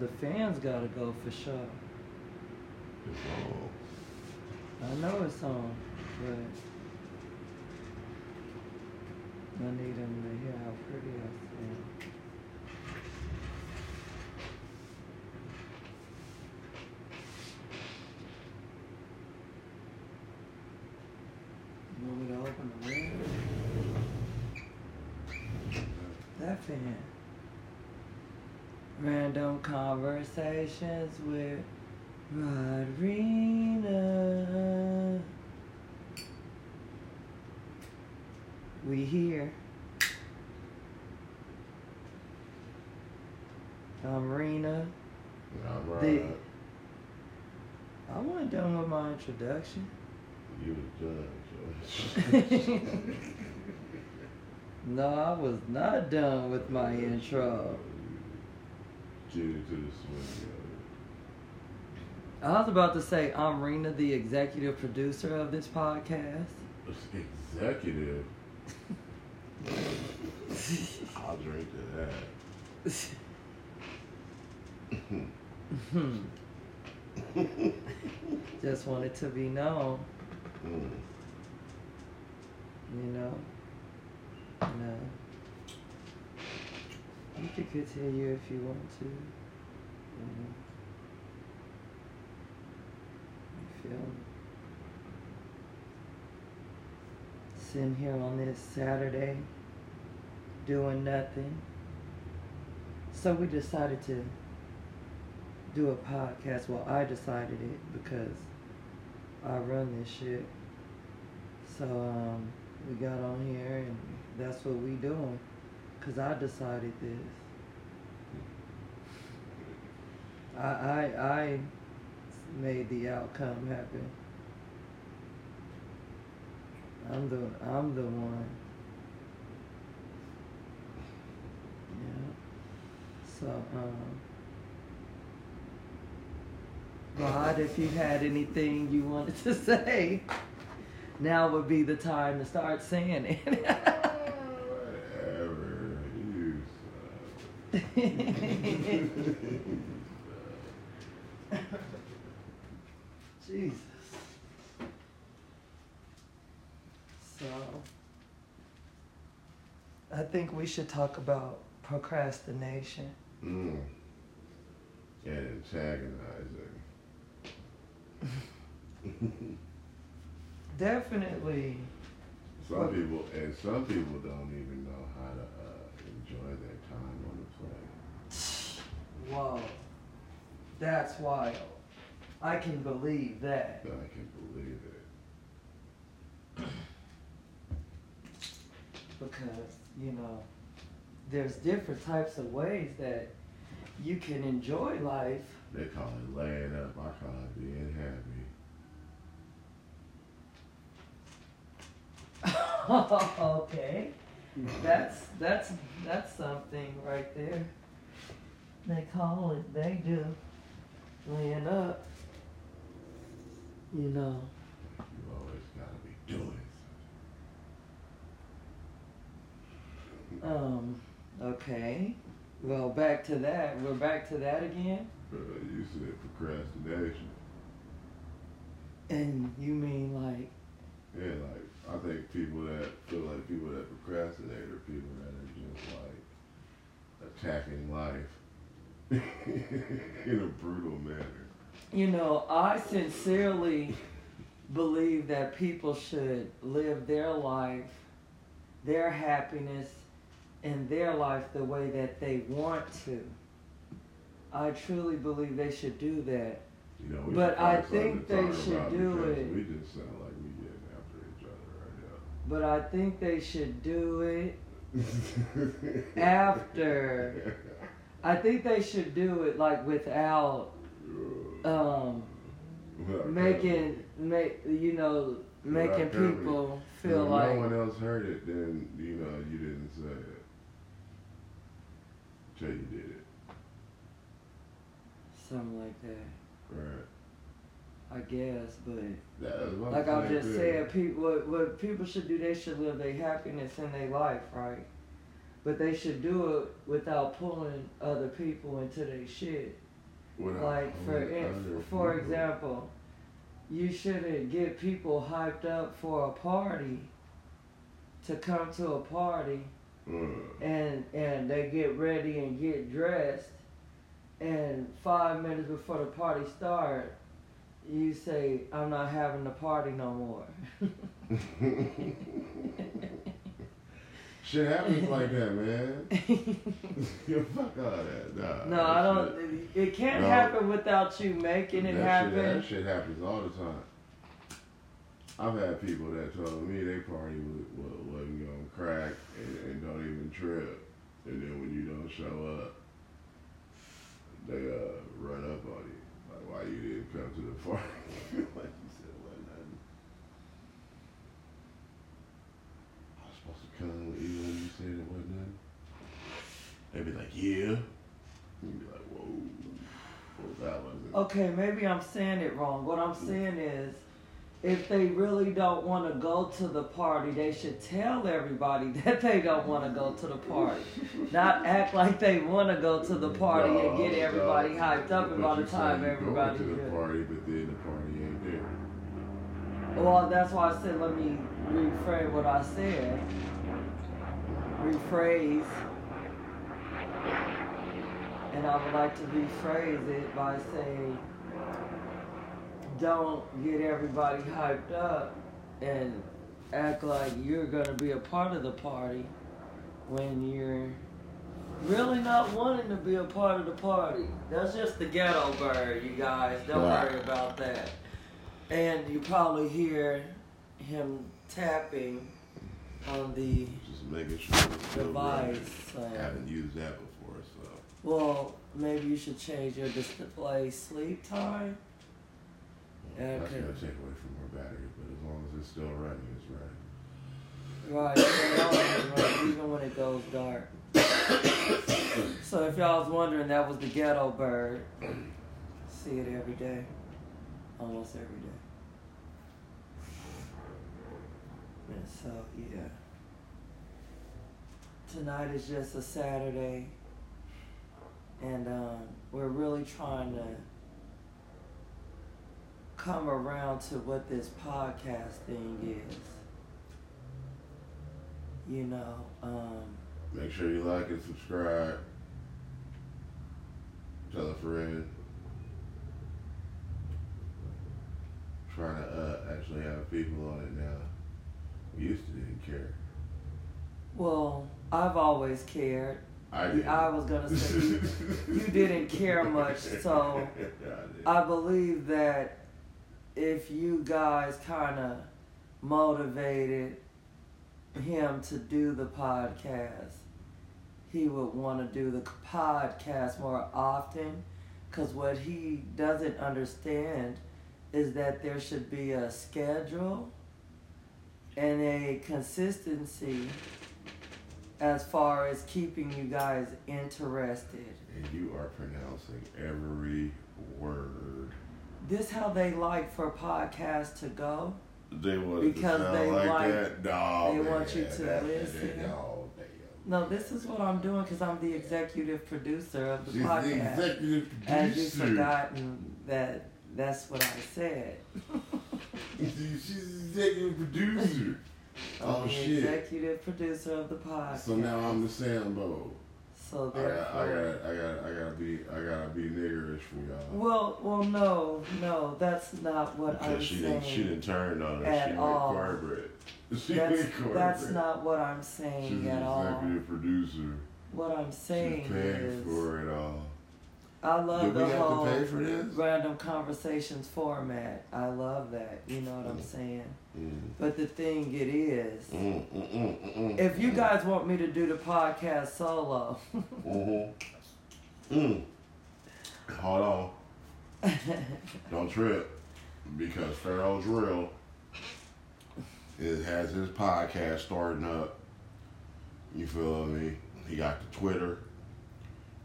the fans gotta go for sure. I know it's on, but I need them to hear how pretty I sound. You want me to open the window? That fan. Random conversations with Rodreena. We here. I'm Rena. All right. The- I wasn't done with my introduction. You was done, No, I was not done with my intro. Get into the swing I was about to say I'm Rena, the executive producer of this podcast. Executive. I'll drink to that. Just wanted to be known, Mm. you know. No. You can continue if you want to. Know. You feel? Sitting here on this Saturday, doing nothing. So we decided to do a podcast. Well, I decided it because I run this shit. So um, we got on here and that's what we doing. Cause I decided this. I I I made the outcome happen. I'm the I'm the one. Yeah. So um. God, if you had anything you wanted to say, now would be the time to start saying it. Whatever. You suck. Jesus. So, I think we should talk about procrastination. mm. And antagonizing. Definitely. Some people, and some people don't even know how to uh, enjoy their time on the plane. Whoa. That's wild. I can believe that. I can believe it. because you know there's different types of ways that you can enjoy life They call it laying up. I call it being happy. okay that's that's that's something right there they call it they do laying up. You know. You always gotta be doing um okay. Well back to that we're back to that again. Uh, you said procrastination. and you mean like? Yeah, like I think people that feel like people that procrastinate are people that are just like attacking life in a brutal manner. You know, I sincerely believe that people should live their life, their happiness, and their life the way that they want to. I truly believe they should do that. You know, we But I think they should do it. We just sound like we getting after each other But I think they should do it after. I think they should do it like without um, making make you know making people feel like no one else heard it, then you know you didn't say it. Jay you did it, something like that. right? I guess, but like I'm just saying, people what, what people should do, they should live their happiness in their life, right? But they should do it without pulling other people into their shit. Without Like for for example, you shouldn't get people hyped up for a party to come to a party Uh, and and they get ready and get dressed and five minutes before the party start you say i'm not having the party no more Shit happens like that, man. You fuck all that. Nah, no that i don't shit- it can't No. happen without you making it that happen Shit, that shit happens all the time. I've had people that told me they party was, wasn't gonna crack and, and don't even trip, and then when you don't show up, they uh run up on you like why you didn't come to the party, like you said it wasn't nothing. I was supposed to come even when you said it wasn't nothing. They'd be like, yeah. You'd be like, whoa, that okay maybe i'm saying it wrong what i'm saying is if they really don't want to go to the party, they should tell everybody that they don't want to go to the party. Not act like they want to go to the party and get everybody no. hyped up, and by the time everybody to the good. party, but then the party ain't there. Well, that's why I said let me rephrase what I said. Rephrase. And I would like to rephrase it by saying, don't get everybody hyped up and act like you're going to be a part of the party when you're really not wanting to be a part of the party. That's just the ghetto bird, you guys. Don't Right. worry about that. And you probably hear him tapping on the Just making sure it's still running. device. I uh, haven't used that before. Well, maybe you should change your display sleep time. Yeah, That's okay. gonna take away from more battery, but as long as it's still running, it's running. Right, stay right, even when it goes dark. so if y'all was wondering, that was the ghetto bird. See it every day, almost every day. And so yeah, tonight is just a Saturday, and um, we're really trying to come around to what this podcast thing is. You know, um, Make sure you like and subscribe. Tell a friend. Trying to uh, actually have people on it now. We used to didn't care. well, I've always cared. I. I was gonna say you, you didn't care much, so yeah, I. I believe that if you guys kind of motivated him to do the podcast, he would want to do the podcast more often. Because what he doesn't understand is that there should be a schedule and a consistency as far as keeping you guys interested. and you are pronouncing every word. This how they like for podcasts to go. They want Because they like, like- that. No, they man, want you to that- that- listen. no. No, this is what I'm doing because I'm the executive producer of the podcast. She's the executive executive As you producer. forgotten that that's what I said. She's the executive producer. Oh, I'm Oh, the shit. executive producer of the podcast. So now I'm the Sambo. So I got, I got, I got, I gotta be, I gotta be niggerish for y'all. well, well, no, no, that's not what I'm she saying. didn't, she didn't turn on her. at She went all. corporate. She that's went corporate. that's not what I'm saying the at all. She's executive producer. What I'm saying She's paying is, for it all. I love Do the we have whole to pay for this? random conversations format. I love that. You know what I'm saying? Mm. But the thing it is, Mm, mm, mm, mm, mm, if you mm. guys want me to do the podcast solo, Mhm. Mm. Hold on. Don't trip. Because Pharaoh's Real it has his podcast starting up. You feel me? He got the Twitter.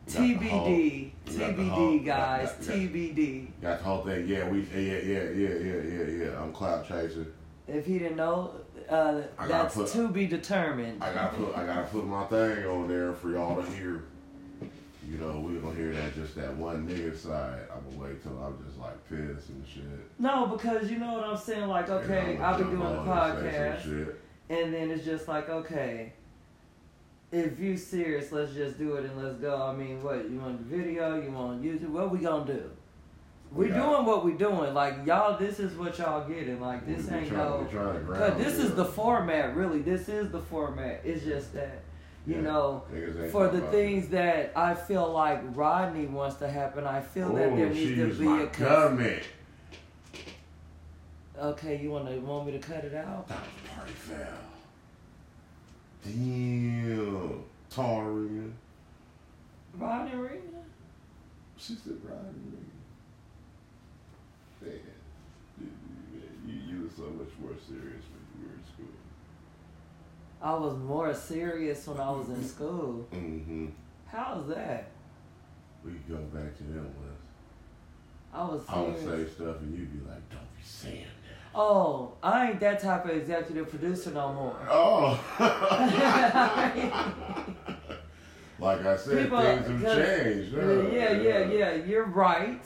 Got the whole- TBD, you got the TBD, guys, TBD. Got the whole thing. Yeah, we yeah, yeah, yeah, yeah, yeah, yeah. I'm cloud chaser. If he didn't know, uh, that's put- to be determined. I gotta put I gotta put my thing on there for y'all to hear. you know, we gonna hear that just that one nigga side. I'm gonna wait till I'm just like pissed and shit. No, because you know what I'm saying. Like, okay, I'ma I'll be doing the and podcast, and then it's just like, okay, if you serious, let's just do it and let's go. I mean, what you want the video? You want YouTube? What we gonna do? We Yeah. doing what we doing. Like y'all, this is what y'all getting. Like this We- ain't trying- no. ground this you. is the format. Really, this is the format. It's just that you Yeah. know. For the things that I feel like Rodney wants to happen, I feel that Oh, there needs to be my a. government. Okay, you want to want me to cut it out? That was party foul. Damn. Taurine. Rodney Arena? She said riding me. Man, you, you, you were so much more serious when you were in school. I was more serious when I was in school. Mm-hmm. How's that? We could go back to them ones. I was I would serious. say stuff and you'd be like, don't be saying that. Oh, I ain't that type of executive producer no more. Oh. like I said, People- things have uh, changed. huh? yeah, yeah, yeah. You're right.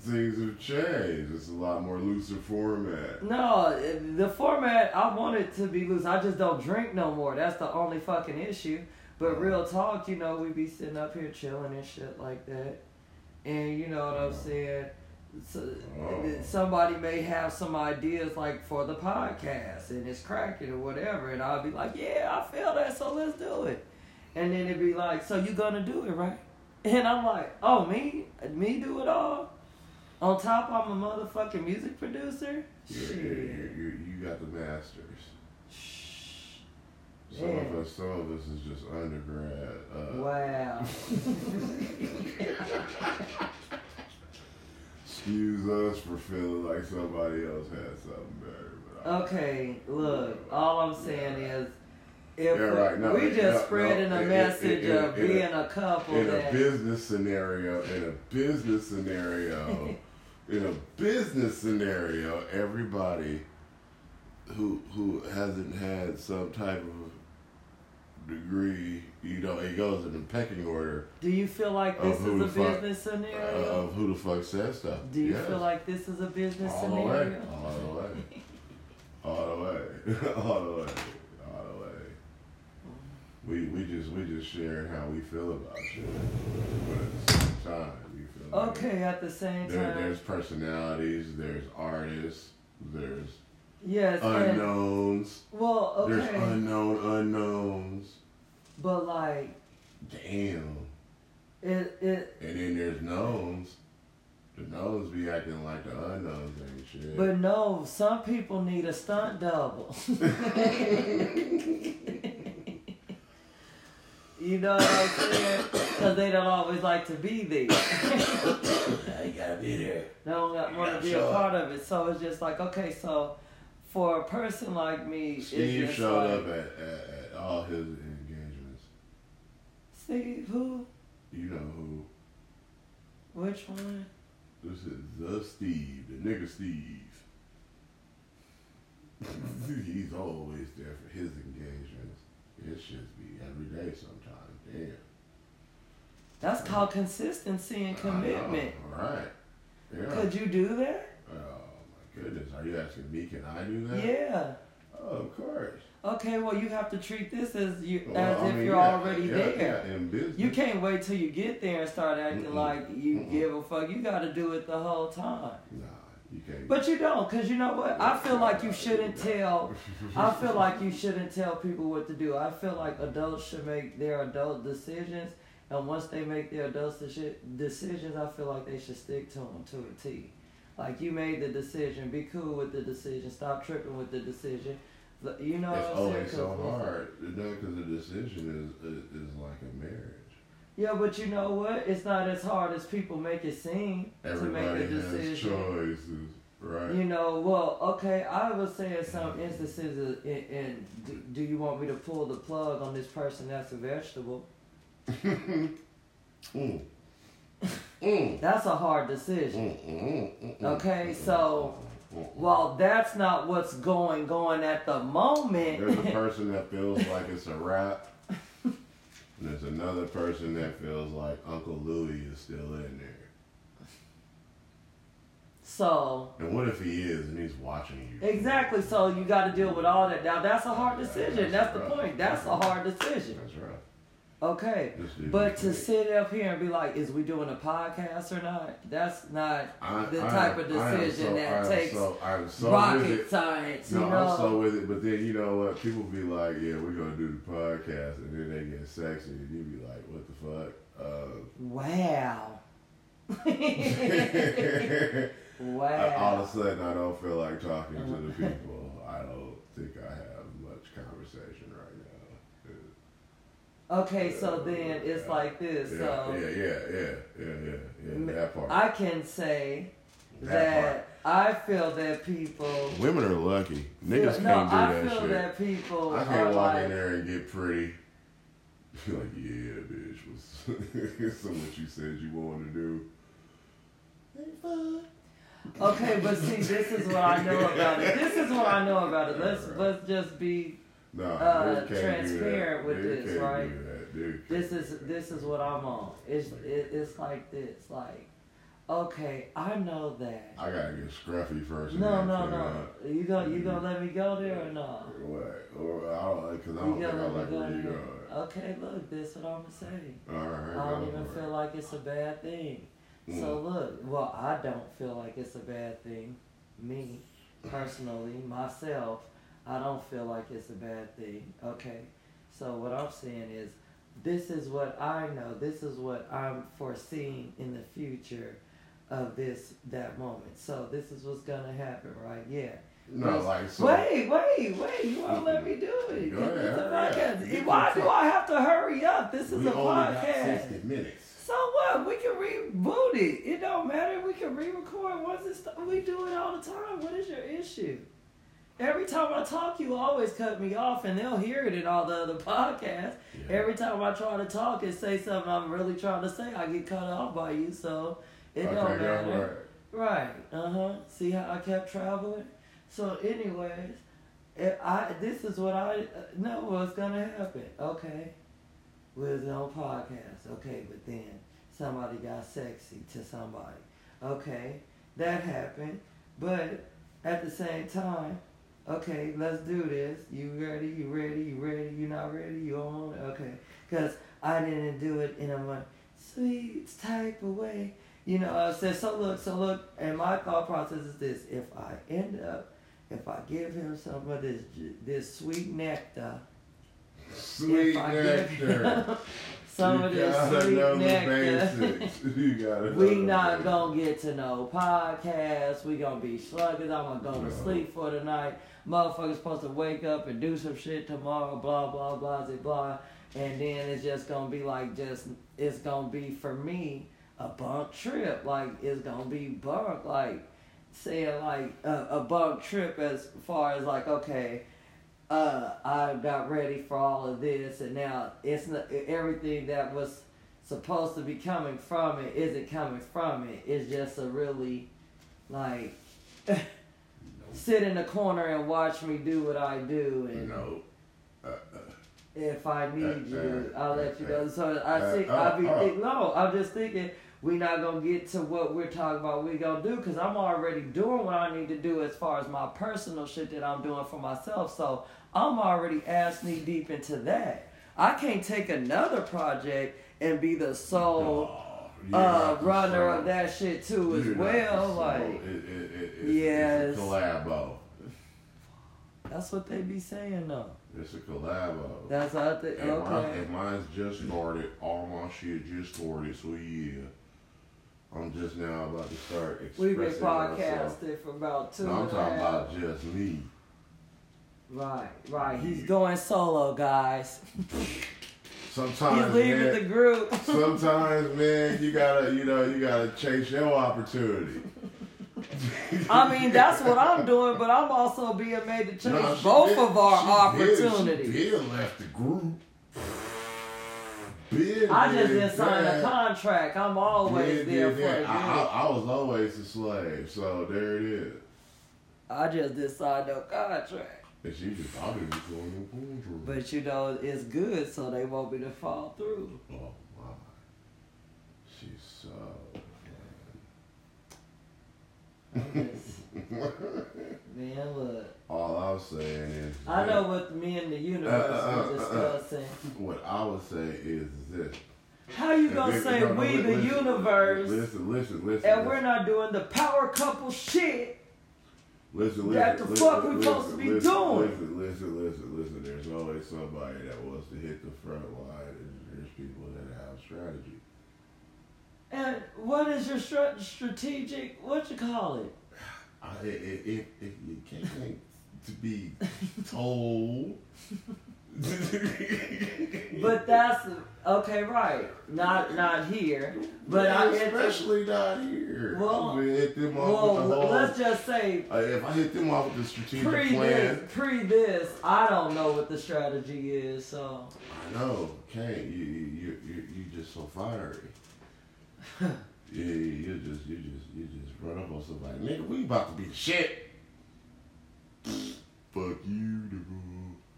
Things have changed. It's a lot more looser format. No, the format I want it to be loose. I just don't drink no more. That's the only fucking issue. But uh-huh. real talk, you know, we be sitting up here chilling and shit like that. And you know what I'm uh-huh. saying? So, Oh. somebody may have some ideas like for the podcast and it's cracking or whatever, and I'll be like, yeah, I feel that, so let's do it. And then it'd be like, so you gonna do it, right? And I'm like, oh, me? Me do it all? On top, I'm a motherfucking music producer? You, Shit. you, you, got the masters. Shh. Some Yeah. of us, some of us is just undergrad. Uh, Wow. Excuse us for feeling like somebody else had something better. Okay, look, all I'm saying is if Yeah, right, no, we just no, spreading no, a message of it- being a couple in a business scenario, in a business scenario, in a business scenario, everybody who who hasn't had some type of degree, you know, it goes in the pecking order do you feel like this is a fuck- business uh, scenario? of who the fuck says stuff. do you Yes. feel like this is a business all the way, scenario? all the way, all the way, all the way, all the way. We we just we just sharing how we feel about shit, but at the same time, you feel? Okay, at the same There, time, there's personalities, there's artists, there's yes, and unknowns, well, there's unknown unknowns. But like Damn. it, it, And then there's knowns. The knowns be acting like the unknowns ain't shit. but no, some people need a stunt double. You know what I'm saying? Because they don't always like to be there. Now you gotta be there. They don't want to be a part of it. So it's just like, okay, so for a person like me, it's Steve showed like, up at, at, at all his. Steve, who? You know who? Which one? This is the Steve, the nigga Steve. He's always there for his engagements. It should be every day sometimes. Damn. That's called consistency and commitment. All right. Yeah. Could you do that? Oh my goodness. Are you asking me? Can I do that? Yeah. Oh, of course. Okay, well, you have to treat this as you Well, as I if mean, you're yeah, already yeah, there. Yeah. You can't wait till you get there and start acting Mm-mm. like you Mm-mm. give a fuck. You got to do it the whole time. Nah, you can't. But you don't, because you know what? I feel like you shouldn't tell. I feel like you shouldn't tell people what to do. I feel like adults should make their adult decisions, and once they make their adult deci- decisions, I feel like they should stick to them to a T. Like you made the decision, be cool with the decision, stop tripping with the decision. You know it's what I'm saying? always so hard. No, because the decision is, is is like a marriage. Yeah, but you know what? It's not as hard as people make it seem to Everybody make a has choices, right? You know, well, okay, I was saying some instances in, in do, do you want me to pull the plug on this person that's a vegetable? Mm. Mm. That's a hard decision. Mm, mm, mm, mm, Okay, so mm. that's not what's going going at the moment, There's a person that feels like it's a wrap. And there's another person that feels like Uncle Louie is still in there. So And what if he is and he's watching you? exactly. So you got to deal with all that. Now that's a hard Yeah, decision. that's That's the point. That's a hard decision. That's right. Okay. But to sit up here and be like, "Is we doing a podcast or not?" That's not I- the type of decision so- that takes so, so rocket science. No, you know. I'm so with it, but then you know what? People be like, "Yeah, we're gonna do the podcast," and then they get sexy, and you be like, "What the fuck?" Uh, wow. wow. I, all of a sudden, I don't feel like talking to the people. I don't think I have much conversation right now. Okay, so then it's like this. Yeah, So yeah, yeah, yeah, yeah, yeah, yeah. That part. I can say That I feel that people. Women are lucky. Niggas can't do I that feel shit. that people I can't walk in there and get pretty. Be like, yeah, bitch, was so what you said you wanted to do. Okay, but see, this is what I know about it. This is what I know about it. Let's let's just be. No, Uh, transparent with Niggas this, right? Do that. Niggas This is this is what I'm on. It's it, it's like this. Like, okay, I know that. I gotta get scruffy first. No, no, no. You gonna you gonna let me go there or no? What? Or I don't because I don't think I like go where you going. Okay, look, this what I'm gonna say. All right, I don't even feel like it's a bad thing. So Mm. look, well, I don't feel like it's a bad thing. Me, personally, myself, I don't feel like it's a bad thing. Okay. So what I'm saying is, this is what I know. This is what I'm foreseeing in the future of this that moment. So this is what's gonna happen, right? Yeah. No, like so. wait, wait, wait! You won't let me do it. Go ahead, It's a podcast. Why do. I have to hurry up? This is we a only got podcast. sixty minutes. So what? We can reboot it. It don't matter. We can re-record once it's done. We do it all the time. What is your issue? Every time I talk, you always cut me off, and they'll hear it in all the other podcasts. Yeah. Every time I try to talk and say something I'm really trying to say, I get cut off by you. So it okay, don't matter. Right. Uh huh. See how I kept traveling. So, anyways, if I this is what I uh, know what's gonna happen. Okay, we was on podcast. Okay, but then somebody got sexy to somebody. Okay, that happened. But at the same time, okay, let's do this. You ready? You ready? You ready? You not ready? You on? Okay, because I didn't do it in a more sweet type of way. You know, I said, so look, so look, and my thought process is this: if I end up, if I give him some of this, this sweet nectar, Sweet if I give nectar. some you of this sweet nectar, we not gonna get to no podcast. We gonna be sluggish. I'm gonna go to sleep for the night. Motherfuckers supposed to wake up and do some shit tomorrow. Blah blah blah blah blah. And then it's just gonna be like just it's gonna be for me a bunk trip. Like it's gonna be bunk. Like saying like a, a bunk trip as far as like okay. Uh, I got ready for all of this, and now it's not everything that was supposed to be coming from it isn't coming from it. It's just a really like sit in the corner and watch me do what I do, and No. Uh, uh, if I need Uh, you, uh, I'll let you know. So I think I be uh. think, no. I'm just thinking we not gonna get to what we're talking about. We gonna do because I'm already doing what I need to do as far as my personal shit that I'm doing for myself. So I'm already ass knee deep into that. I can't take another project and be the sole you're uh, runner of that shit too as well. Like it, it, it, it's, Yes. it's a collabo. that's what they be saying though. It's a collabo. That's how I think. and, mine, Okay. and mine's just started. All my shit just started. So yeah, I'm just now about to start expressing We've been myself. podcasting for about two. No, I'm talking about just me. Right, right. He's going solo, guys. Sometimes, leaving man, the group. sometimes, man, you gotta, you know, you gotta chase your opportunity. I mean, that's what I'm doing, but I'm also being made to chase No, both did- of our did- opportunities. Did left the group. Been I just did didn't sign a contract. I'm always there for that. the I, I. I was always a slave, so there it is. I just didn't sign no contract. And she just thought it was going to porn for But you know, it's good, so they want me to fall through. Oh my. She's so Man, look. All I was saying is I know what me and the universe Uh, uh, were uh, uh. discussing. what I would say is this. How you gonna then- say no, no, we li- the universe Listen, listen, listen. and we're not doing the power couple shit? Listen, listen. That the listen, fuck we supposed to be listen, doing? Listen, listen, listen, listen. There's always somebody that wants to hit the front line, and there's people that have strategy. And what is your stra- strategic? What you call it? I, if, if, if you can't to be told. But that's okay, right? Not not here, but I it, especially not here. Well, I mean, hit them off well, with the whole. let's just say uh, if I hit them off with the strategic pre plan, this, pre this, I don't know what the strategy is. So I know, can't you? You you you just so fiery. yeah, you just you just you just run up on somebody, nigga. We about to be the shit. Fuck you, nigga.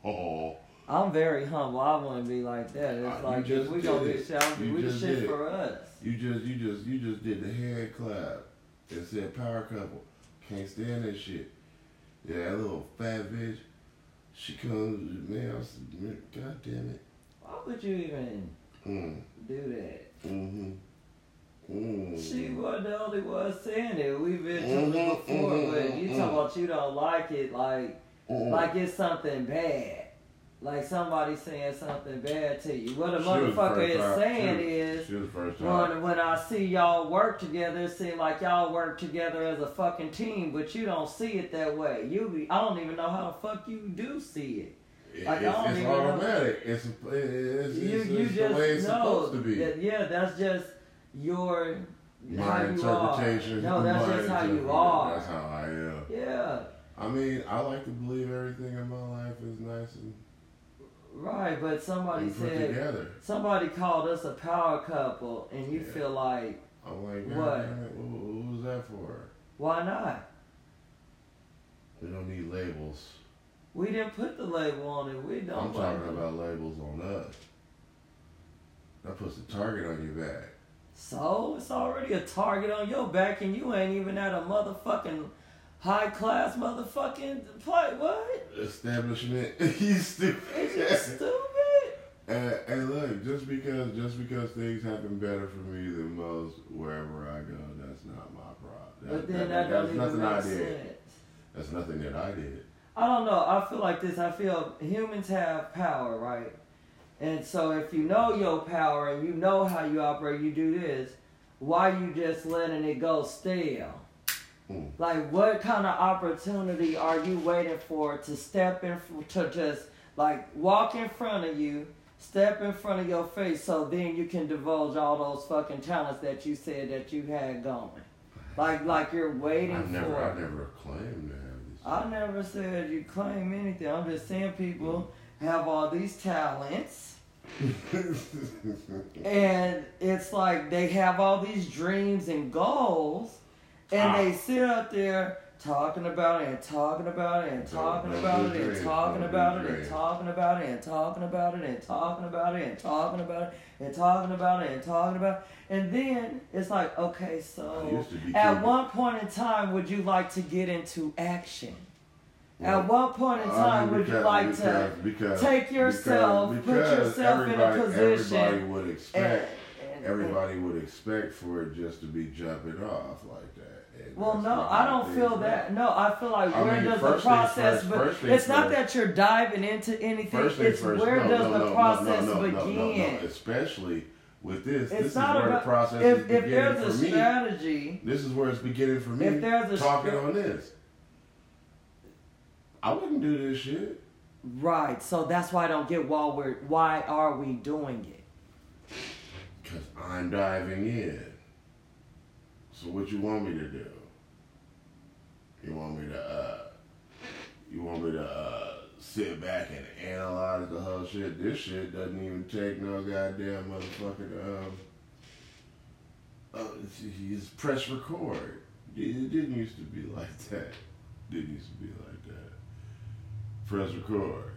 Oh, I'm very humble. I wouldn't be like that. It's Uh, like if we gonna did get it. shit, I'll- we the just shit for us. you just you just you just did the head clap and said power couple. Can't stand that shit. Yeah, that little fat bitch. She comes, man. I said, God damn it. Why would you even Mm, do that? mm-hmm. Mm. She wasn't the only one saying it. We've been Mhm, talking before, mhm, but you mhm. talking about you don't like it, like like it's something bad. Like somebody saying something bad to you. What a motherfucker is time- saying she was- is She was the first time. when when I see y'all work together, it seems like y'all work together as a fucking team, but you don't see it that way. You be, I don't even know how the fuck you do see it. Like, I it's, don't it's even know. automatic. It's, it's, it's, you it's, you just the way it's supposed to be. that yeah, that's just your my how you are. interpretation. No, that's just how you are. That's how I am. Yeah, I mean, I like to believe everything in my life is nice and, right. But somebody said together. somebody called us a power couple, and you Yeah. feel like oh, I'm like, What? God damn it, what, what was that for? why not? We don't need labels. We didn't put the label on it. We don't. I'm talking about labels on us. That puts a target on your back. So it's already a target on your back, and you ain't even at a motherfucking high class motherfucking play. What? Establishment. you stupid. It's just stupid. And, and look, just because just because things happen better for me than most wherever I go, that's not my problem. But then that, that's doesn't nothing even I make did. sense. That's nothing that I did. I don't know. I feel like this. I feel humans have power, right? And so if you know your power and you know how you operate, you do this. Why you just letting it go stale? Mm. Like, what kind of opportunity are you waiting for to step in, to just like walk in front of you, step in front of your face, so then you can divulge all those fucking talents that you said that you had going? Like, like you're waiting I've never, for. I've never claimed to have this. I never said you claim anything. I'm just saying people have all these talents. And it's like they have all these dreams and goals, and Ah. they sit up there talking about it and talking about it and talking about it and talking about it and talking about it and talking about it and talking about it and talking about it and talking about it and talking about it. And then it's like, okay, so used to be at what point in time would you like to get into action? At what point in time would you like to take yourself, put yourself in a position Everybody would expect. everybody would expect for it just to be jumping off like that. Well, that's no, I don't feel that. No, I feel like I where mean, does the process? first, but first it's not that you're diving into anything. First it's first. where no, does no, the no, process no, no, no, begin? Especially with this. It's this not is where about the process if is if beginning there's a for me. strategy. This is where it's beginning for me. If there's a talking on this. I wouldn't do this shit. Right. So that's why I don't get why we're why are we doing it? Cause I'm diving in. So what you want me to do? You want me to uh you want me to uh sit back and analyze the whole shit? This shit doesn't even take no goddamn motherfucking um uh, you just press record. It it didn't used to be like that. Didn't used to be like that. press record,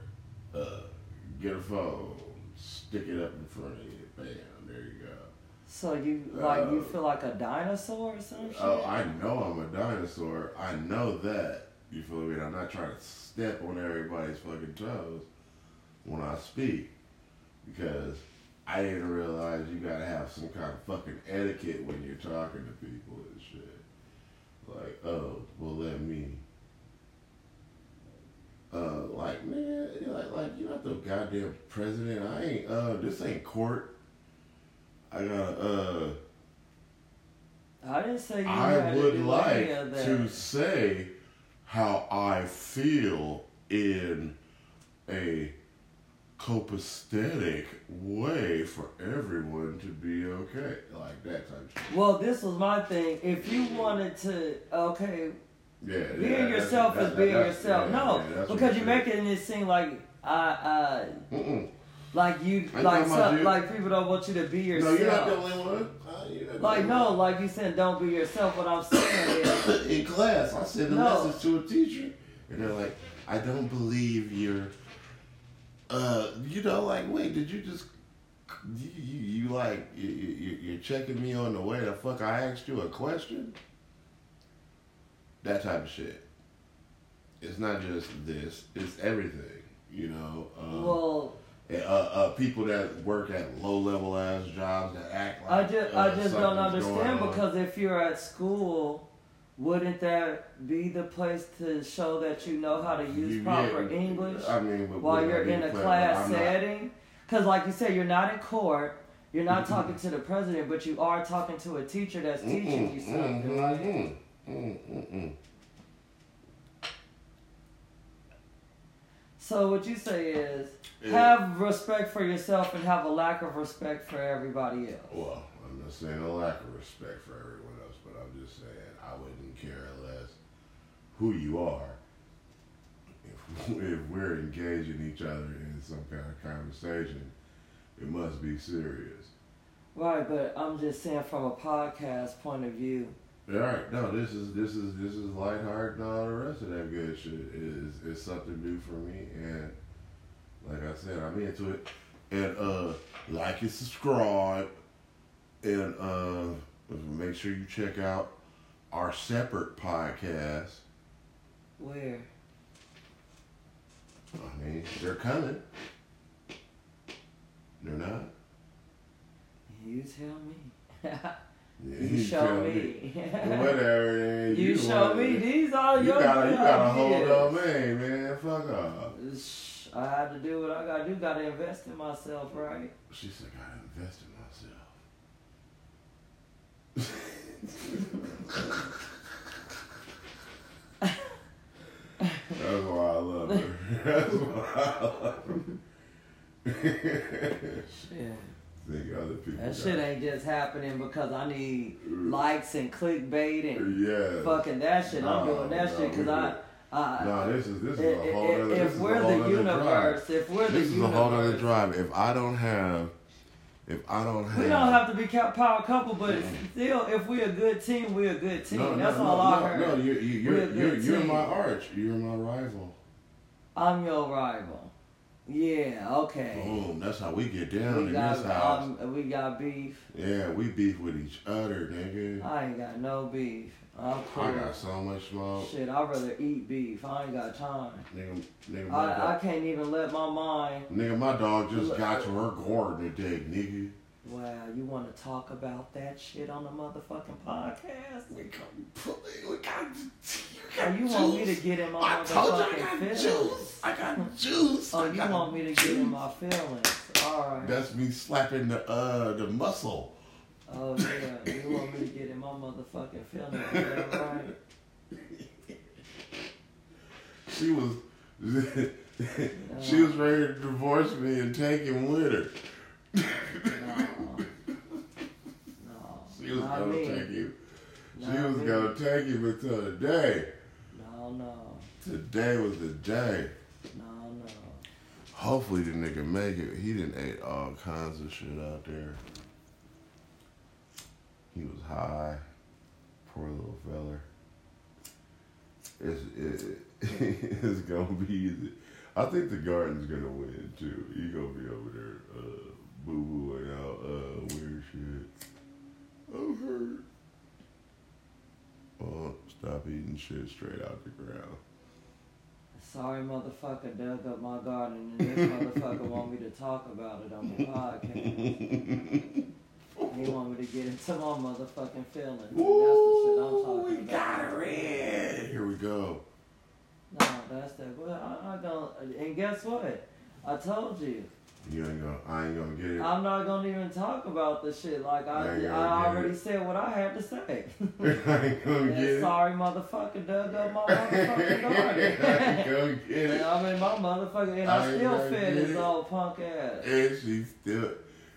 uh, get a phone, stick it up in front of you, bam, there you go. So you like you Uh, feel like a dinosaur or some shit? Oh, I know I'm a dinosaur. I know that. You feel me? I'm not trying to step on everybody's fucking toes when I speak because I didn't realize you gotta have some kind of fucking etiquette when you're talking to people and shit. Like, oh, well, let me. Uh, like man, like like you're not the goddamn president. I ain't. Uh, this ain't court. I gotta. Uh. I didn't say you I would like any of that. to say how I feel in a copacetic way for everyone to be okay. Like that type of. Well, this was my thing. If you wanted to, okay, Yeah. being yeah, that's- yourself that- is being that's- yourself. yeah, no, because you're making it seem like uh, uh, Mm-mm. Like you, I like know my some, like people don't want you to be yourself. No, you're not the only one. Uh, like no, one. like you said, don't be yourself. What I'm saying is, in class, I sent a No. message to a teacher, and they're like, "I don't believe you're." Uh, you know, like, wait, did you just you you, you like you, you you're checking me on the way the fuck I asked you a question? That type of shit. It's not just this; it's everything. You know. Um, well, uh, uh, people that work at low level ass jobs that act like I just, uh, I just don't understand because if you're at school, wouldn't that be the place to show that you know how to use You proper get- English? I mean, while you're in a class setting. Because, like you said, you're not in court. You're not talking to the president, but you are talking to a teacher that's teaching you something, Mm-mm, right? mm-mm, mm-mm, mm-mm. So what you say is Yeah. have respect for yourself and have a lack of respect for everybody else. Well, I'm not saying a lack of respect for everyone else, but I'm just saying I wouldn't care less who you are. If, if we're engaging each other in some kind of conversation, it must be serious. Right, but I'm just saying from a podcast point of view. All right, no, this is this is this is lighthearted and all the rest of that good shit. Is is something new for me, and like I said, I'm into it. And uh, like and subscribe, and uh, make sure you check out our separate podcast. Where? I mean, they're coming. They're not. You tell me. Yeah, you show tell me. Whatever. man, you show me. it. These are You your gotta, you gotta hold on, man, man. Fuck off. I had to do what I gotta do. Gotta invest in myself, right? She said, I gotta invest in myself. That's why I love her. That's why I love her. Shit. Think other people. That shit ain't just happening because I need likes and clickbait and Yeah. fucking that shit. I'm doing that no, shit because I. I, No, this is this is if, a whole other. if this we're the universe, drive. if we're the This is a whole other drive. If I don't have, if I don't have, we don't have to be power couple, but still, if we're a good team, we're a good team. No, That's no, all no, I heard. No, you, you, We're you're you're, you're my arch. You're my rival. I'm your rival. Yeah, okay. Boom. That's how we get down we in got this house. um, we got beef. Yeah, we beef with each other, nigga. I ain't got no beef. I'm cool. I got so much smoke. Shit, I'd rather eat beef. I ain't got time. Nigga, nigga, I, I can't even let my mind. nigga, my dog just Look. got to her garden today, nigga. Wow, you want to talk about that shit on the motherfucking podcast? We got, we got, Oh, you want me to get in my I told you I got feelings? juice. I got juice. Oh, I you want me to get in my feelings? All right. That's me slapping the uh the muscle. Oh yeah, you want me to get in my motherfucking feelings? Yeah, right. She was she was ready to divorce me and take him with her. She was not gonna me. take you. She Not was me. gonna take you until the day. No, no, Today was the day. no, no. Hopefully the nigga make it. He didn't ate all kinds of shit out there. He was high. Poor little feller. it's it, it's gonna be easy. I think the garden's gonna win too. You gonna be over there uh, boo booing out uh, weird shit. I'm hurt. Well, stop eating shit straight out the ground. Sorry, motherfucker dug up my garden and this motherfucker want me to talk about it on the podcast. He want me to get into my motherfucking feelings. Ooh, that's the shit I'm talking we about. got her in. Here we go. No, that's that. Well, I, I don't. And guess what? I told you. You ain't gonna. I ain't gonna get it. I'm not gonna even talk about the shit. Like I, I yeah. already said what I had to say. I ain't gonna get it. sorry motherfucker dug up my I motherfucking ain't gonna get it. I'm in my motherfucker, and I I, still fed his old punk ass. And she still,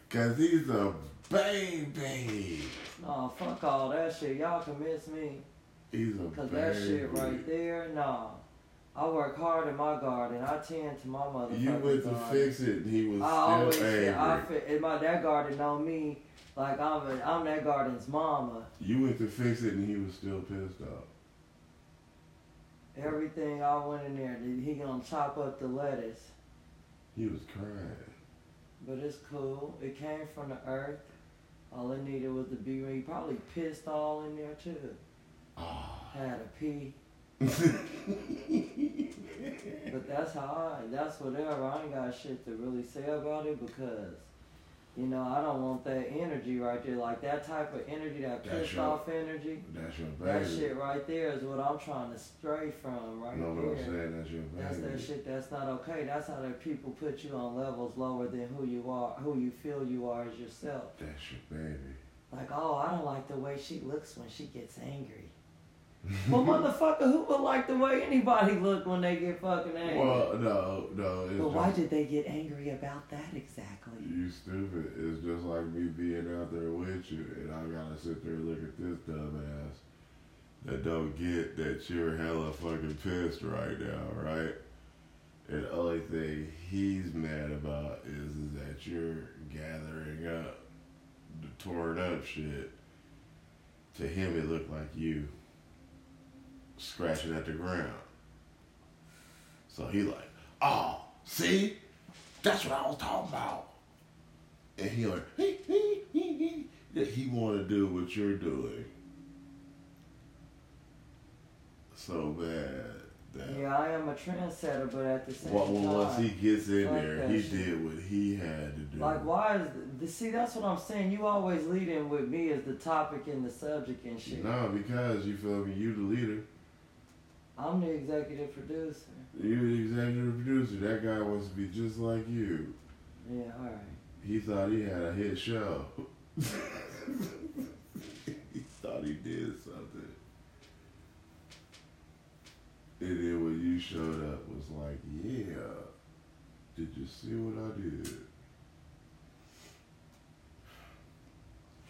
cause he's a baby. Nah, fuck all that shit. Y'all can miss me. He's a Cause baby. that shit right there, nah. I work hard in my garden. I tend to my motherfucking You went to garden. fix it, and he was I always still say I angry. fit, and my that garden on me like I'm a, I'm that garden's mama. You went to fix it, and he was still pissed off. Everything I went in there, he gonna chop up the lettuce, He was crying. but it's cool. It came from the earth. All it needed was to be. He probably pissed all in there too. Ah. Had a pee. But that's how I, that's whatever. I ain't got shit to really say about it because, you know, I don't want that energy right there. Like that type of energy, that That's pissed your- off energy. That's your That shit right there is what I'm trying to stray from right you know what I'm saying? That's your baby. That's that shit that's not okay. That's how that people put you on levels lower than who you are, who you feel you are as yourself. That's your baby. Like, oh, I don't like the way she looks when she gets angry. Well, motherfucker, who would like the way anybody look when they get fucking angry? Well, no, no. It's But why just, did they get angry about that exactly? You stupid. It's just like me being out there with you, and I gotta sit there and look at this dumbass that don't get that you're hella fucking pissed right now, right? And the only thing he's mad about is, is that you're gathering up the torn up shit. To him, it looked like you scratching at the ground. So he like, oh, see? That's what I was talking about. And he like, that he want to do what you're doing so bad that Yeah, I am a trendsetter, but at the same well, time, once he gets in fuck there, he did what he had to do. like, why is the, see? That's what I'm saying. You always lead in with me as the topic and the subject and shit. No, because you feel me, you the leader. I'm the executive producer. You're the executive producer. That guy wants to be just like you. Yeah, all right. He thought he had a hit show. he thought he did something. And then when you showed up, was like, yeah. Did you see what I did?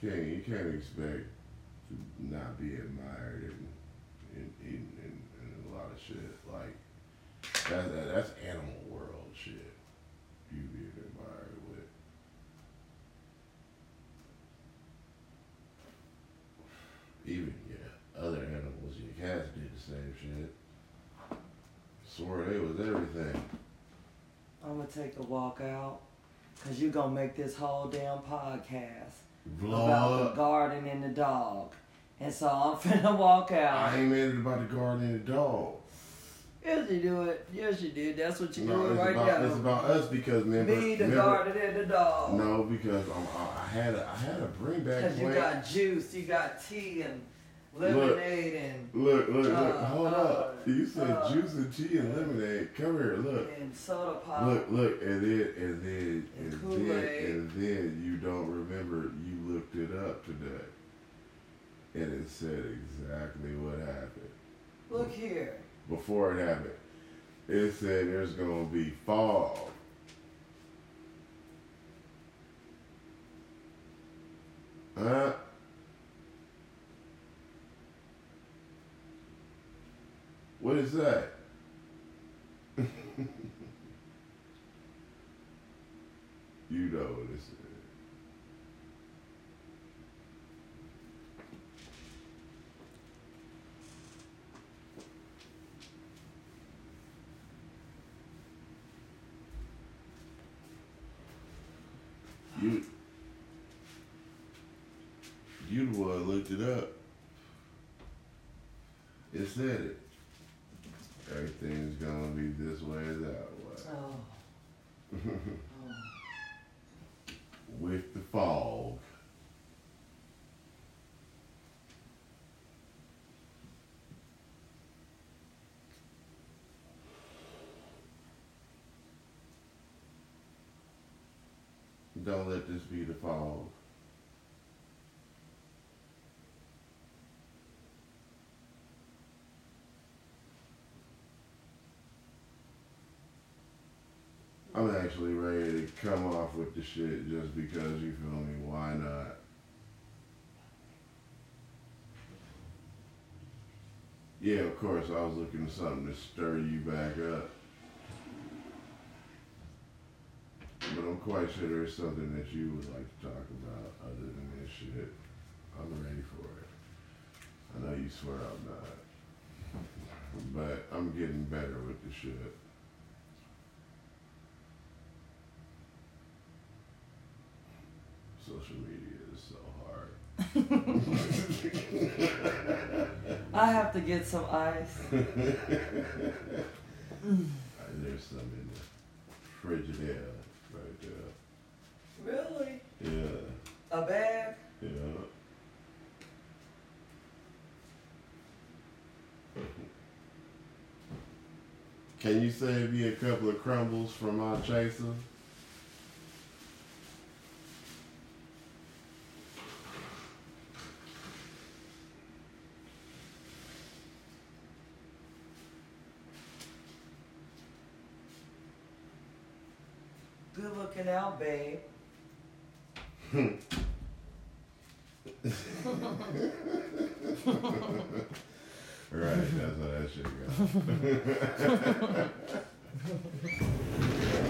Can't you can't expect to not be admired in in, in, in, in a lot of shit like that, that that's animal world shit. You being admired with. Even yeah, other animals, your cats did the same shit. Swore they was everything. I'm gonna take a walk out, cause you gonna make this whole damn podcast about the garden and the dog, and so I'm finna walk out. I ain't made it about the garden and the dog. Yes, you do it. Yes, you did. That's what you No, doing right about now. it's about us because remember, Me, the remember- garden, and the dog. No, because um, I had a, I had a bring back Cause you got juice, you got tea and lemonade and Look, look, look, Uh, hold uh, up. You said uh, juice and tea and lemonade. Come here, look. and soda pop. Look, look, and then, and then, And and, then, and then you don't remember you looked it up today. And it said exactly what happened. Look here. Before it happened, it said there's to be fog. Huh? What is that? you know what it boy looked it up. It said it. Everything's gonna be this way or that way. Oh. oh. With the fog. Don't let this be the fog. I'm actually ready to come off with the shit just because you feel me. Why not? Yeah, of course, I was looking for something to stir you back up. But I'm quite sure there's something that you would like to talk about other than this shit. I'm ready for it. I know you swear I'm not. But I'm getting better with the shit. Social media is so hard. I have to get some ice. There's some in the Frigidaire right there. Really? Yeah, A bag? yeah. Can you save me a couple of crumbles from my chaser? Looking out, babe. Right, that's how that shit goes.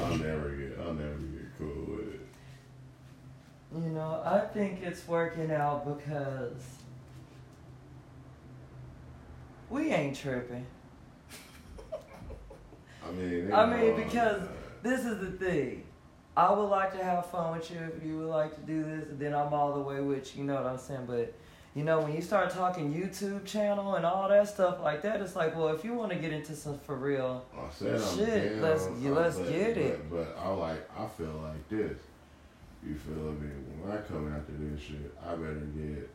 I'll never get, I'll never get cool with it. You know, I think it's working out because we ain't tripping. I mean, I mean, because this is the thing. I would like to have fun with you if you would like to do this, and then I'm all the way with you. You know what I'm saying? But you know, when you start talking YouTube channel and all that stuff like that, it's like, well, if you want to get into some for real, I said I'm Shit, down, let's- uh, yeah, let's but, get it. But, but I like, I feel like this. You feel me? When I come after this shit, I better get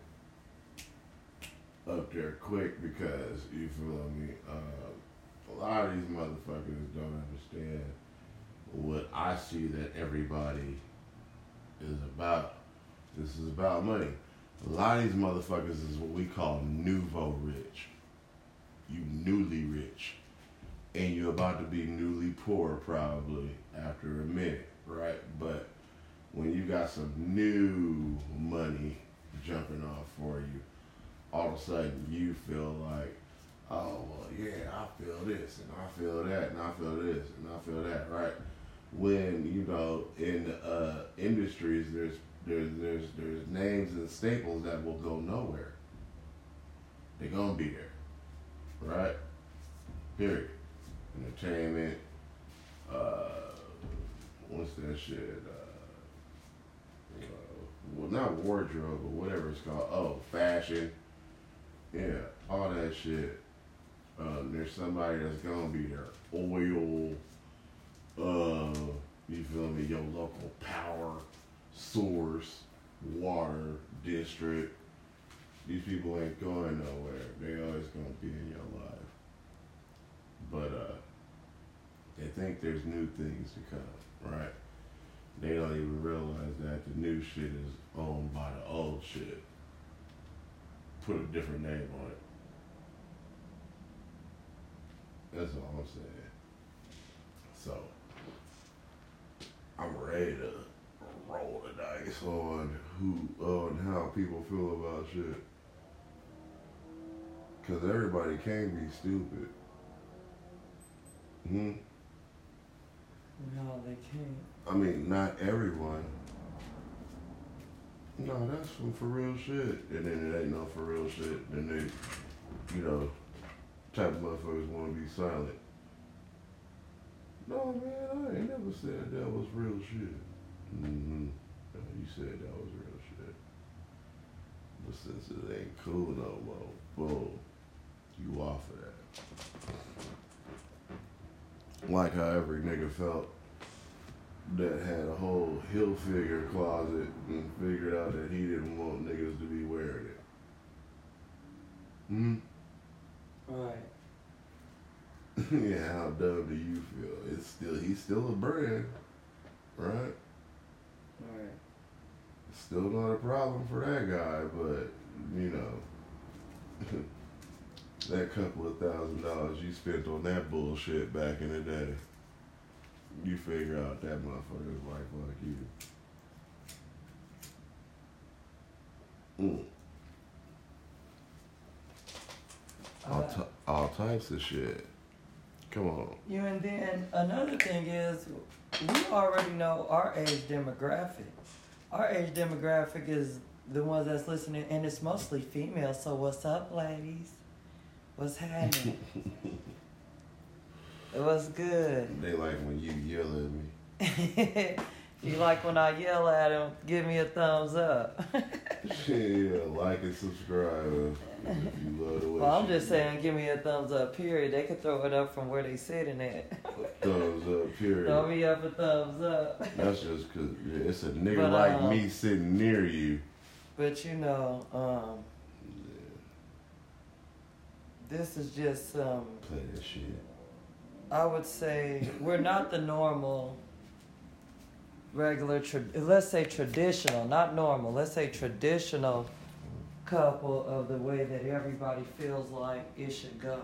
up there quick because you feel me. Uh, a lot of these motherfuckers don't understand what I see that everybody is about. This is about money. A lot of these motherfuckers is what we call nouveau rich. You newly rich and you're about to be newly poor probably after a minute, right? But when you got some new money jumping off for you, all of a sudden you feel like, oh well, yeah, I feel this and I feel that and I feel this and I feel that, right? When you know in uh, industries there's there's there's there's names and staples that will go nowhere. They're gonna be there, right? Period entertainment. Uh, what's that shit? Uh, uh, well, not wardrobe, but whatever it's called. Oh, fashion. Yeah, all that shit. Um, there's somebody that's gonna be there. Oil. Uh, you feel me? Your local power source, water district. These people ain't going nowhere. They always gonna be in your life but uh, they think there's new things to come, right? They don't even realize that the new shit is owned by the old shit. Put a different name on it. That's all I'm saying. So, I'm ready to roll the dice on who, on how people feel about shit. Cause everybody can be stupid. Hmm. no, they can't. I mean, not everyone. No, that's some for real shit. And then it ain't no for real shit. Then they, you know, type of motherfuckers want to be silent. No, man, I ain't never said that was real shit. Mm-hmm. No, you said that was real shit. But since it ain't cool no more, boom, you off of that. Like how every nigga felt that had a whole Hilfiger closet and figured out that he didn't want niggas to be wearing it. Hmm? Right. yeah, how dumb do you feel? It's still he's still a brand, right? Right. Still not a problem for that guy, but you know, that couple of thousand dollars you spent on that bullshit back in the day, you figure out that motherfucker's wife like you. Mm. All, ty- all types of shit. Come on. You and then another thing is, we already know our age demographic. Our age demographic is the ones that's listening, and it's mostly female. So what's up, ladies? What's happening? what's good? They like when you yell at me. you like when I yell at him, Give me a thumbs up. yeah, like and subscribe if you love the way well, I'm just saying, give me a thumbs up. Period. They can throw it up from where they sitting at. Thumbs up, period. throw me up a thumbs up. That's just because it's a nigga But, like um, me sitting near you. But you know, um, this is just um, Play that shit. I would say we're not the normal regular tra- let's say traditional, not normal. Let's say traditional couple of the way that everybody feels like it should go.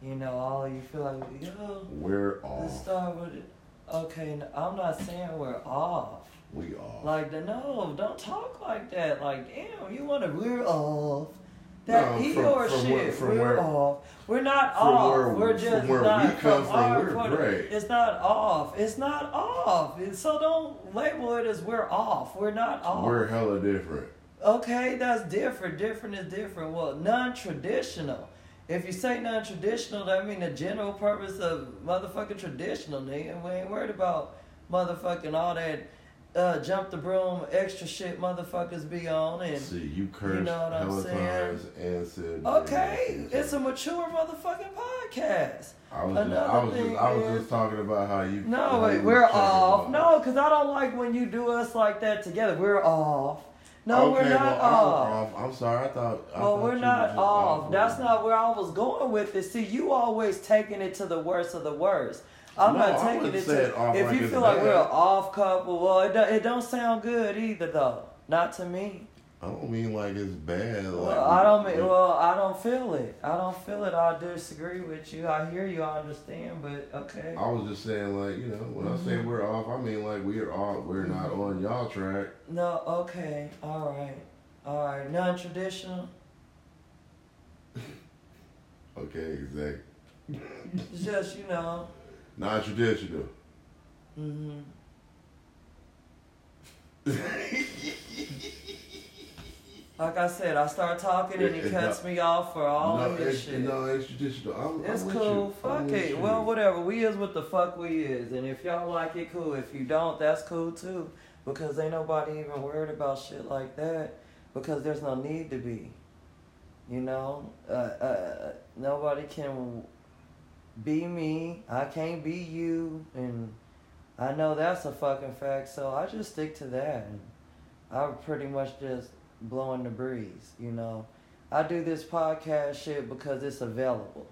You know, all you feel like, yo, We're off. let's start with it. Okay, I'm not saying we're off. We off. Like the no, don't talk like that. Like damn, you want to we're off. That um, No, he from- or from shit, where- from we're where- off. We're not off. where- we're just where we not come from, our we're point great. It's not off. It's not off. And So don't label it as we're off. We're not off. We're hella different. Okay, that's different. Different is different. Well, non-traditional. If you say non-traditional, that mean the general purpose of motherfucking traditional, nigga. We ain't worried about motherfucking all that uh, jump the broom extra shit motherfuckers be on and. See, you cursed know what I'm saying? and said. Okay, it's a mature motherfucking podcast. I was just, another I was just, I was just talking about how you. No, how wait, you we're off. No, because I don't like when you do us like that together. We're off. No, okay, we're not well, off. I'm, I'm sorry. I thought. I Well, thought we're you not just off. That's not where I was going with it. See, you always taking it to the worst of the worst. I'm No, not taking it to. if like you feel like bad. we're an off couple, well, it, do, it don't sound good either, though. Not to me. I don't mean like it's bad. Like, Well, I don't mean. Well, I don't feel it. I don't feel it. I disagree with you. I hear you. I understand. But okay. I was just saying, like, you know, when I say Mhm. we're off, I mean like we're off. We're not Mm-hmm. on y'all track. No. Okay. All right. All right. Non-traditional. Okay, exactly. Just you know. Non-traditional. hmm Like I said, I start talking and he It- it cuts not- me off for all no, of his it's, shit. no, it's traditional. I'm, it's I'm cool. Fuck it. you. Well, whatever. We is what the fuck we is, and if y'all like it, cool. If you don't, that's cool too. Because ain't nobody even worried about shit like that. Because there's no need to be. You know, uh, uh, nobody can be me. I can't be you, and I know that's a fucking fact. So I just stick to that. And I'm pretty much just blowing the breeze. You know, I do this podcast shit because it's available.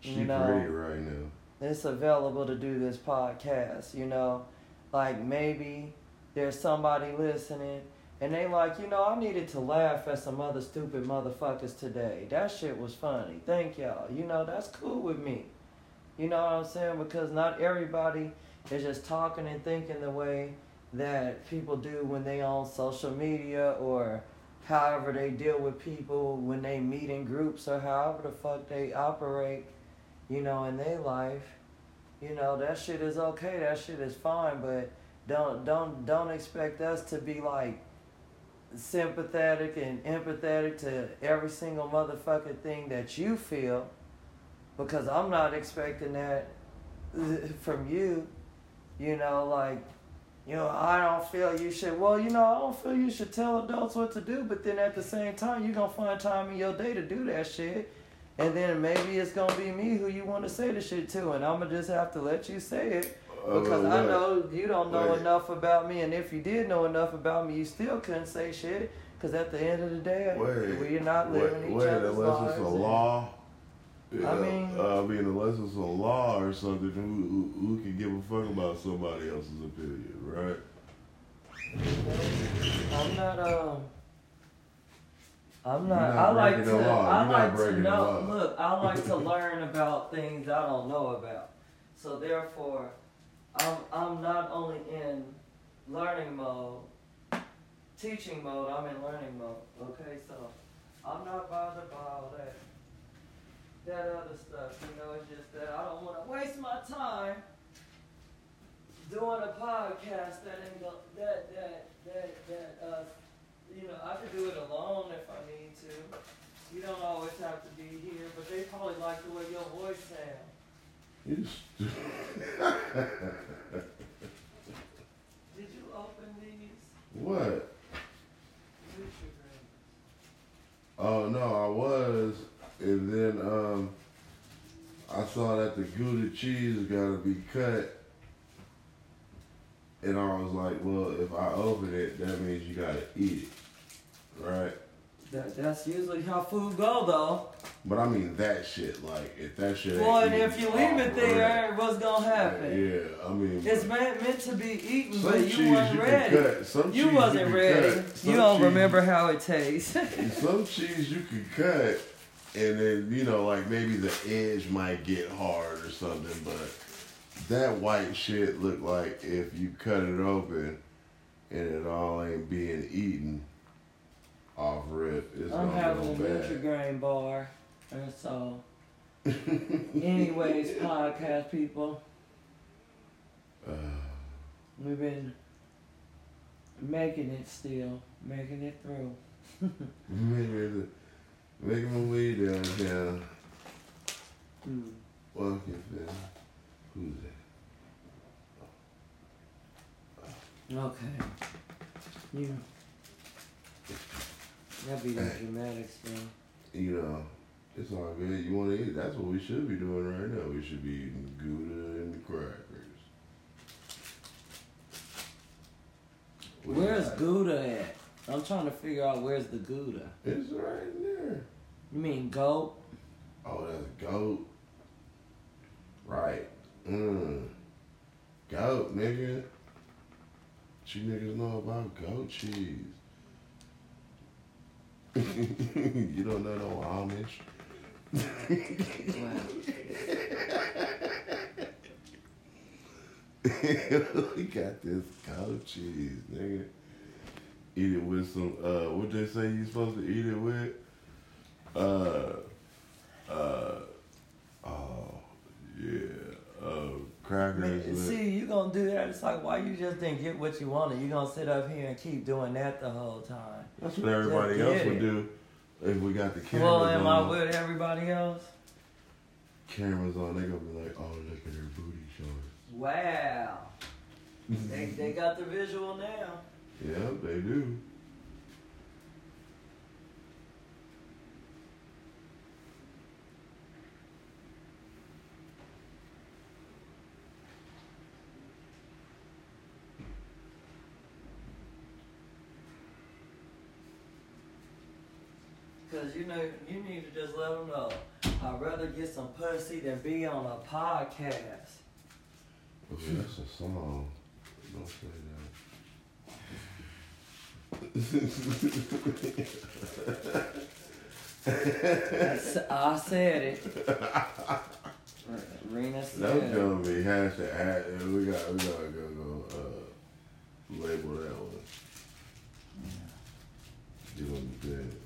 She you know. right now. It's available to do this podcast. You know, like maybe there's somebody listening and they like, you know, I needed to laugh at some other stupid motherfuckers today. That shit was funny. Thank y'all. You know, that's cool with me. You know what I'm saying? Because not everybody is just talking and thinking the way that people do when they on social media or however they deal with people when they meet in groups or however the fuck they operate, you know, in their life. You know, that shit is okay, that shit is fine, but don't don't don't expect us to be like sympathetic and empathetic to every single motherfucking thing that you feel because I'm not expecting that from you. You know, like you know, I don't feel you should. Well, you know, I don't feel you should tell adults what to do, but then at the same time, you're going to find time in your day to do that shit. And then maybe it's going to be me who you want to say the shit to, and I'm going to just have to let you say it. Because Uh, I what? know you don't know enough about me, and if you did know enough about me, you still couldn't say shit. Because at the end of the day, Wait, we're not wait, living each wait, other's unless it's a law. I mean- uh, I mean, unless it's a law or something, who, who, who can give a fuck about somebody else's opinion, right? I'm not um. I'm not. not I like to. I like to know. Look, I like to learn about things I don't know about. So therefore, I'm I'm not only in learning mode, teaching mode. I'm in learning mode. Okay, so I'm not bothered by all that. That other stuff, you know, it's just that I don't want to waste my time doing a podcast that ain't go, that that that that uh you know I could do it alone if I need to. You don't always have to be here, but they probably like the way your voice sounds. You Did you open these? what? Oh no, I was, and then um, I saw that the Gouda cheese gotta be cut, and I was like, well, if I open it, that means you gotta eat it, right? That that's usually how food go though. But I mean that shit, like if that shit. ain't Well, and if you leave it there, what's gonna happen? Yeah, I mean. It's meant, meant to be eaten, but you wasn't you ready. Some You wasn't can ready. You don't remember how it tastes. Some cheese you can cut, and then you know, like maybe the edge might get hard or something. But that white shit look like if you cut it open, and it all ain't being eaten off rip, it's I'm having a go bad. Nutrigrain bar, and so. Anyways, podcast people, Uh, we've been making it still, making it through. making it, making my way downtown. Hmm. Walking fast. Who's that? Okay. You. That'd be the dramatics thing. You know, it's all good. You want to eat? That's what we should be doing right now. We should be eating Gouda and crackers. We Where's Gouda at? I'm trying to figure out where's the Gouda. It's right there. You mean goat? Oh, that's goat. Right. Mm. Goat, nigga. What you niggas know about goat cheese? You don't know no Amish? Wow. we got this cow cheese, nigga. Eat it with some, uh, what they say you supposed to eat it with? Uh, uh, oh, yeah, uh, crackers. Man, see, you gonna do that. It's like, why you just didn't get what you wanted? You gonna sit up here and keep doing that the whole time. That's what everybody else would do if we got the cameras Well, am I on. with everybody else? Cameras on, they gonna be like, oh, look at her booty showing. Wow. they, they got the visual now. Yeah, they do. You know, you need to just let them know. I'd rather get some pussy than be on a podcast. Okay, that's a song. Don't say That's- I said it. Rena that. said That's gonna be hashtag. We got. We gotta go. go uh, label that one. You understand? So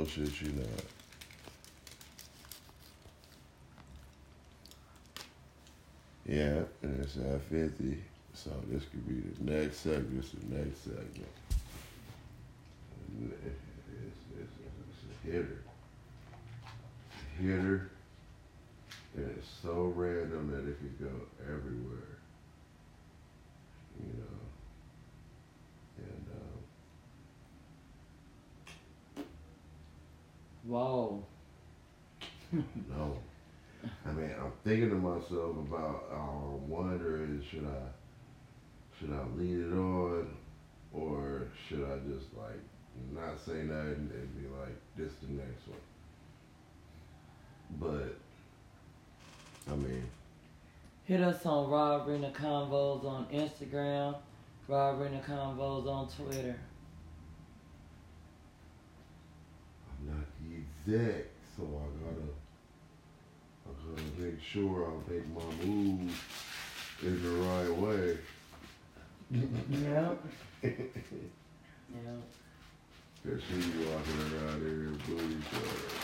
Bullshit, you not. Yeah, and it's at 50. So this could be the next segment. This the next segment. It's, it's, it's a hitter. Hitter. And it's so random that it could go everywhere. You know. And um, Whoa. no. I mean, I'm thinking to myself about. Uh, I'm wondering, should I, should I lead it on, or should I just like not say nothing and be like, this the next one. But, I mean, Hit us on Rodreena Convos on Instagram, Rodreena Convos on Twitter. I'm not exec, so I gotta, I gotta make sure I make my moves in the right way. Yep. Yep. Cause she be walking around here in booty shorts.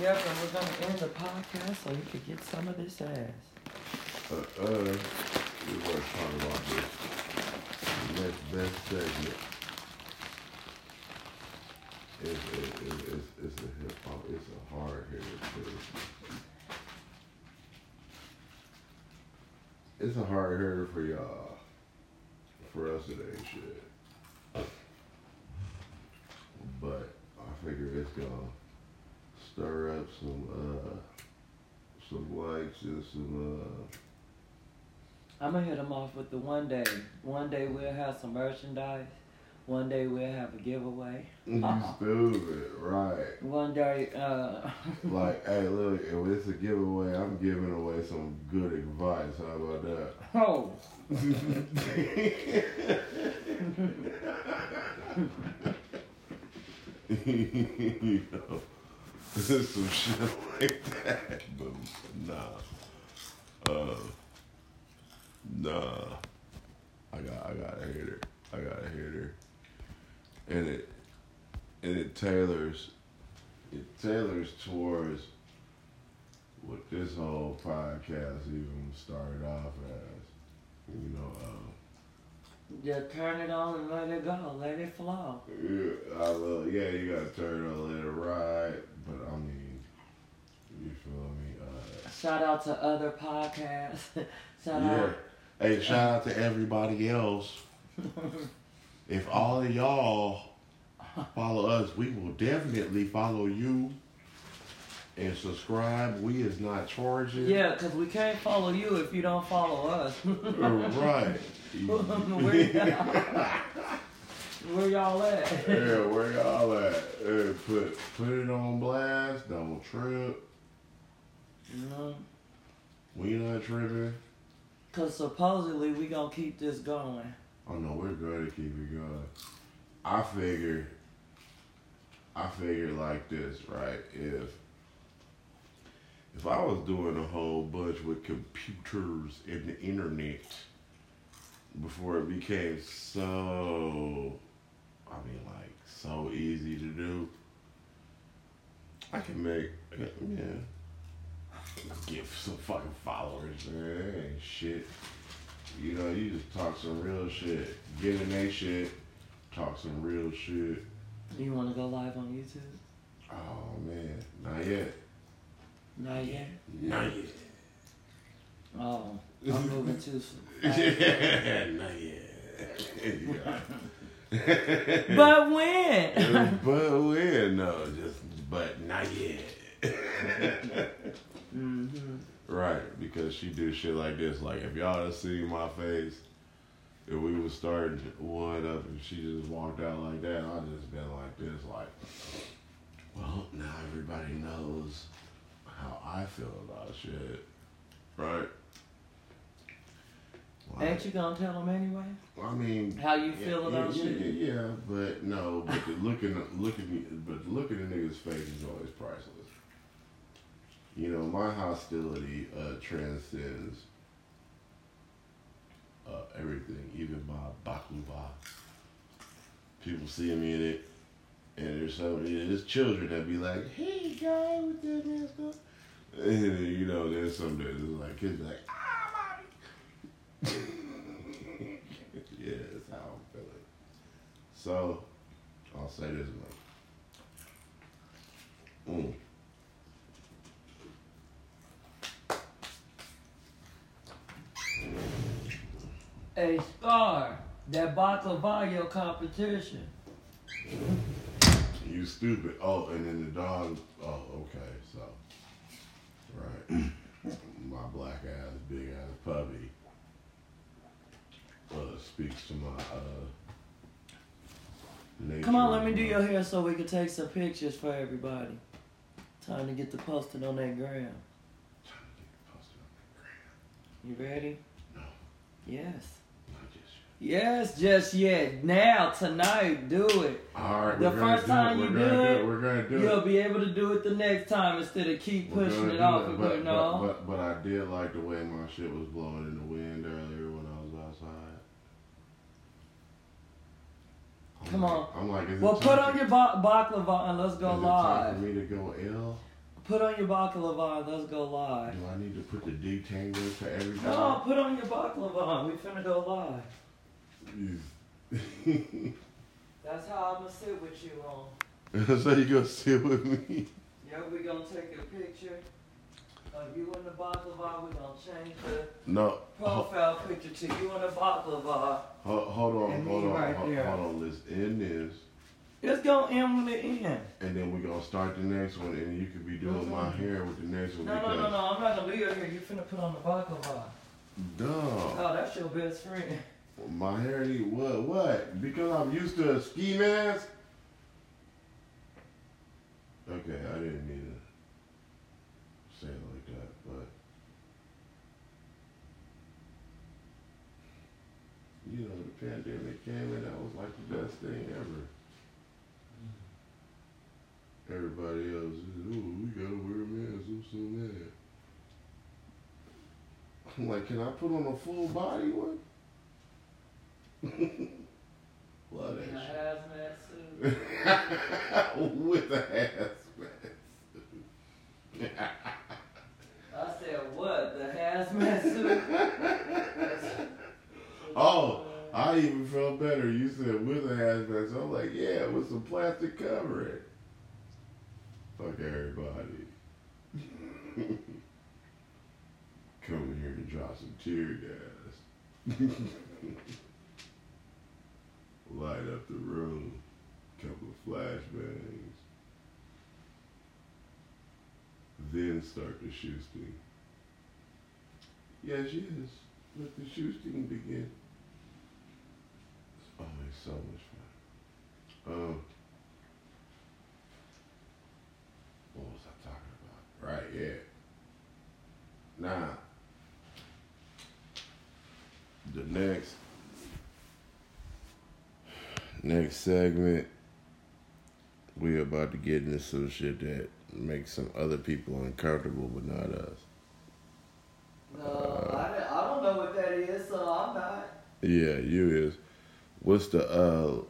Yep, and we're gonna end the podcast so you can get some of this ass. Uh, uh, we were talking about this next best segment. It's, it, it, it's, it's a hip hop, it's a hard hitter too. It's a hard hitter for y'all. For us, ain't shit. But I figure it's gonna stir up some, uh, some likes and some, uh, I'm gonna hit them off with the one day. One day we'll have some merchandise. One day we'll have a giveaway. You stupid, right? One day, uh, Like, hey, look, if it's a giveaway, I'm giving away some good advice. How about that? oh, you know, some shit like that. But nah, uh, nah. I got, I got a hater. I got a hitter, and it, and it tailors, it tailors towards what this whole podcast even started off as. You know, uh, just turn it on and let it go. Let it flow. Yeah, I love. Yeah, you gotta turn it on, let it ride. But I mean, you feel me? Uh, Shout out to other podcasts. Shout yeah. out. Hey, shout out to everybody else. if all of y'all follow us, we will definitely follow you and subscribe. We is not charging. Yeah, because we can't follow you if you don't follow us. right. Where Where y'all at? yeah, where y'all at? Hey, put put it on blast. Don't trip. No. We not tripping. Because supposedly we going to keep this going. Oh no, we're going to keep it going. I figure, I figure like this, right? If if I was doing a whole bunch with computers and the internet before it became so, I mean, like so easy to do, I can make, yeah, give some fucking followers. Man, shit. You know, you just talk some real shit. Get in they shit. Talk some real shit. You want to go live on YouTube? Oh man, not yet. Not yet. Not yet. Oh, I'm moving too soon. not yet. Yeah. But when? but when? No, just but not yet. hmm right, because she do shit like this. Like if y'all had seen my face, if we was starting one up and she just walked out like that, I'd just been like this, like, well, now everybody knows how I feel about shit, right? Like, Ain't you to tell them anyway? I mean, How you yeah, feel about yeah, shit? Yeah, yeah, but no, but the looking, looking, but looking at niggas' face is always priceless. You know, my hostility uh, transcends uh, everything, even my baklava. People see me in it, and there's so there's children that be like, "Hey, guy, what that going?" And you know, there's some that is like kids like, "Ah, mommy." yeah, that's how I'm feeling. So, I'll say this much. Mm. Hey, Star, that baklava your competition. You stupid. Oh, and then the dog. Oh, okay. So, right. my black ass, big ass puppy uh, speaks to my uh. Come on, let me do your hair so we can take some pictures for everybody. Time to get the posted on that gram. Trying to get it posted on You ready? No. Yes. the gram. Not just Yes, just yet. Now, tonight, do it. All right. The we're gonna first do time it. you we're gonna do it, We're gonna do You'll it. be able to do it the next time instead of keep We're pushing it off it, and but, putting but, on. but, but I did like the way my shit was blowing in the wind earlier when I was outside. I'm Come like- on. I'm like, is it Well, put on your ba- baklava and let's go is it time live. for me to go L? Put on your baklava and let's go live. Do I need to put the detangler to everything? No, put on your baklava. We finna go live. That's how I'm gonna sit with you on. how you gonna sit with me? Yeah, we gonna take a picture of you in the baklava. We gonna change the No. Ho- profile picture to you in the baklava. ho- hold on, And hold on, right ho- there. hold on. Let's end this, It's gonna end when it ends. and then we're gonna start the next one, and you could be doing my mm-hmm. hair with the next one No, no, no, no. I'm not gonna leave you here. You finna put on the baklava. Duh. Oh, that's your best friend. My hair need what? What? Because I'm used to a ski mask? Okay, I didn't mean to say it like that, but you know, the pandemic came and that was like the best thing ever. Everybody else is, oh, we gotta wear masks, I'm so mad. I'm like, can I put on a full body one? Love that hazmat suit. With a hazmat suit. I said, what? The hazmat suit? Oh, I even felt better. You said with a hazmat suit. I'm like, yeah, with some plastic covering. Fuck everybody. Coming here and drop some tear gas. Light up the room. Couple of flashbangs. Then start the shooting. Yes, yes. Let the shooting begin. It's always so much fun. Um, what was I talking about? Right, yeah. Now, the next next segment, we are about to get into some shit that makes some other people uncomfortable, but not us. No, I, don't- I don't know what that is, so I'm not. Yeah, you is. What's the uh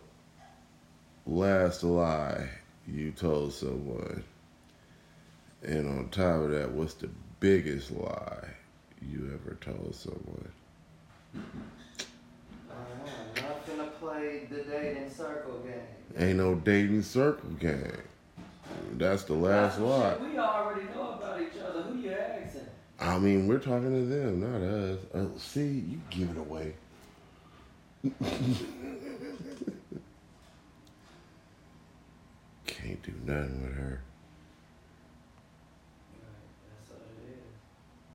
last lie you told someone? And on top of that, what's the biggest lie you ever told someone? Alright, I'm finna play the dating circle game. Ain't no dating circle game. That's the last That's lie. We already know about each other. Who you asking? I mean, we're talking to them, not us. Uh, see, you give it away. Can't do nothing with her.